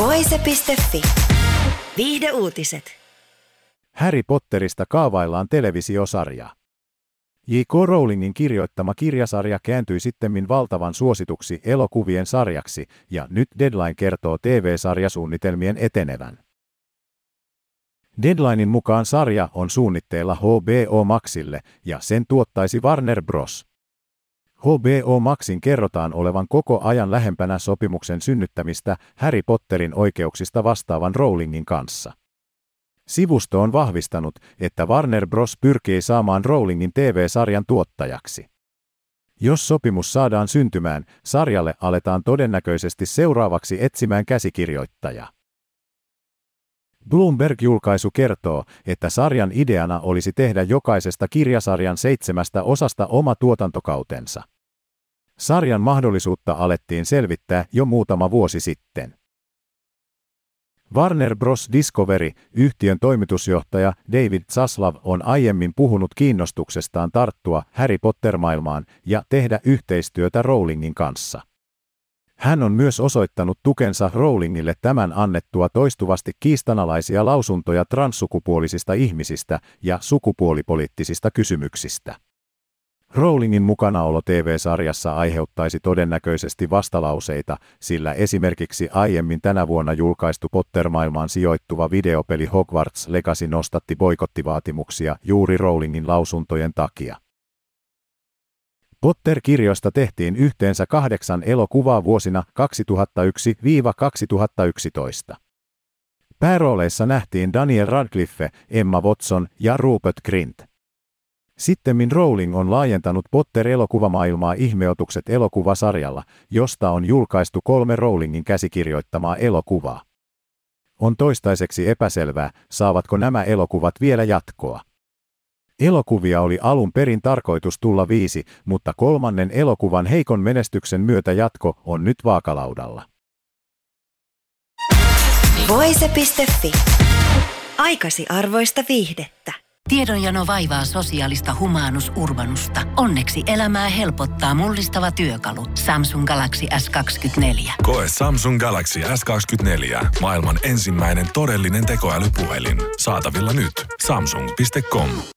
Voise.fi. Viihde uutiset. Harry Potterista kaavaillaan televisiosarja. J.K. Rowlingin kirjoittama kirjasarja kääntyi sittemmin valtavan suosituksi elokuvien sarjaksi, ja nyt Deadline kertoo TV-sarjasuunnitelmien etenevän. Deadlinein mukaan sarja on suunnitteilla HBO Maxille ja sen tuottaisi Warner Bros. HBO Maxin kerrotaan olevan koko ajan lähempänä sopimuksen synnyttämistä Harry Potterin oikeuksista vastaavan Rowlingin kanssa. Sivusto on vahvistanut, että Warner Bros. pyrkii saamaan Rowlingin TV-sarjan tuottajaksi. Jos sopimus saadaan syntymään, sarjalle aletaan todennäköisesti seuraavaksi etsimään käsikirjoittajaa. Bloomberg-julkaisu kertoo, että sarjan ideana olisi tehdä jokaisesta kirjasarjan seitsemästä osasta oma tuotantokautensa. Sarjan mahdollisuutta alettiin selvittää jo muutama vuosi sitten. Warner Bros. Discovery, yhtiön toimitusjohtaja David Zaslav on aiemmin puhunut kiinnostuksestaan tarttua Harry Potter-maailmaan ja tehdä yhteistyötä Rowlingin kanssa. Hän on myös osoittanut tukensa Rowlingille tämän annettua toistuvasti kiistanalaisia lausuntoja transsukupuolisista ihmisistä ja sukupuolipoliittisista kysymyksistä. Rowlingin mukanaolo TV-sarjassa aiheuttaisi todennäköisesti vastalauseita, sillä esimerkiksi aiemmin tänä vuonna julkaistu Potter-maailmaan sijoittuva videopeli Hogwarts Legacy nostatti boikottivaatimuksia juuri Rowlingin lausuntojen takia. Potter-kirjoista tehtiin yhteensä kahdeksan elokuvaa vuosina 2001-2011. Päärooleissa nähtiin Daniel Radcliffe, Emma Watson ja Rupert Grint. Sittemmin Rowling on laajentanut Potter-elokuvamaailmaa ihmeotukset elokuvasarjalla, josta on julkaistu kolme Rowlingin käsikirjoittamaa elokuvaa. On toistaiseksi epäselvää, saavatko nämä elokuvat vielä jatkoa. Elokuvia oli alun perin tarkoitus tulla viisi, mutta kolmannen elokuvan heikon menestyksen myötä jatko on nyt vaakalaudalla. Voise.fi. Aikasi arvoista viihdettä. Tiedonjano vaivaa sosiaalista humanus urbanusta. Onneksi elämää helpottaa mullistava työkalu. Samsung Galaxy S24. Koe Samsung Galaxy S24. Maailman ensimmäinen todellinen tekoälypuhelin. Saatavilla nyt. Samsung.com.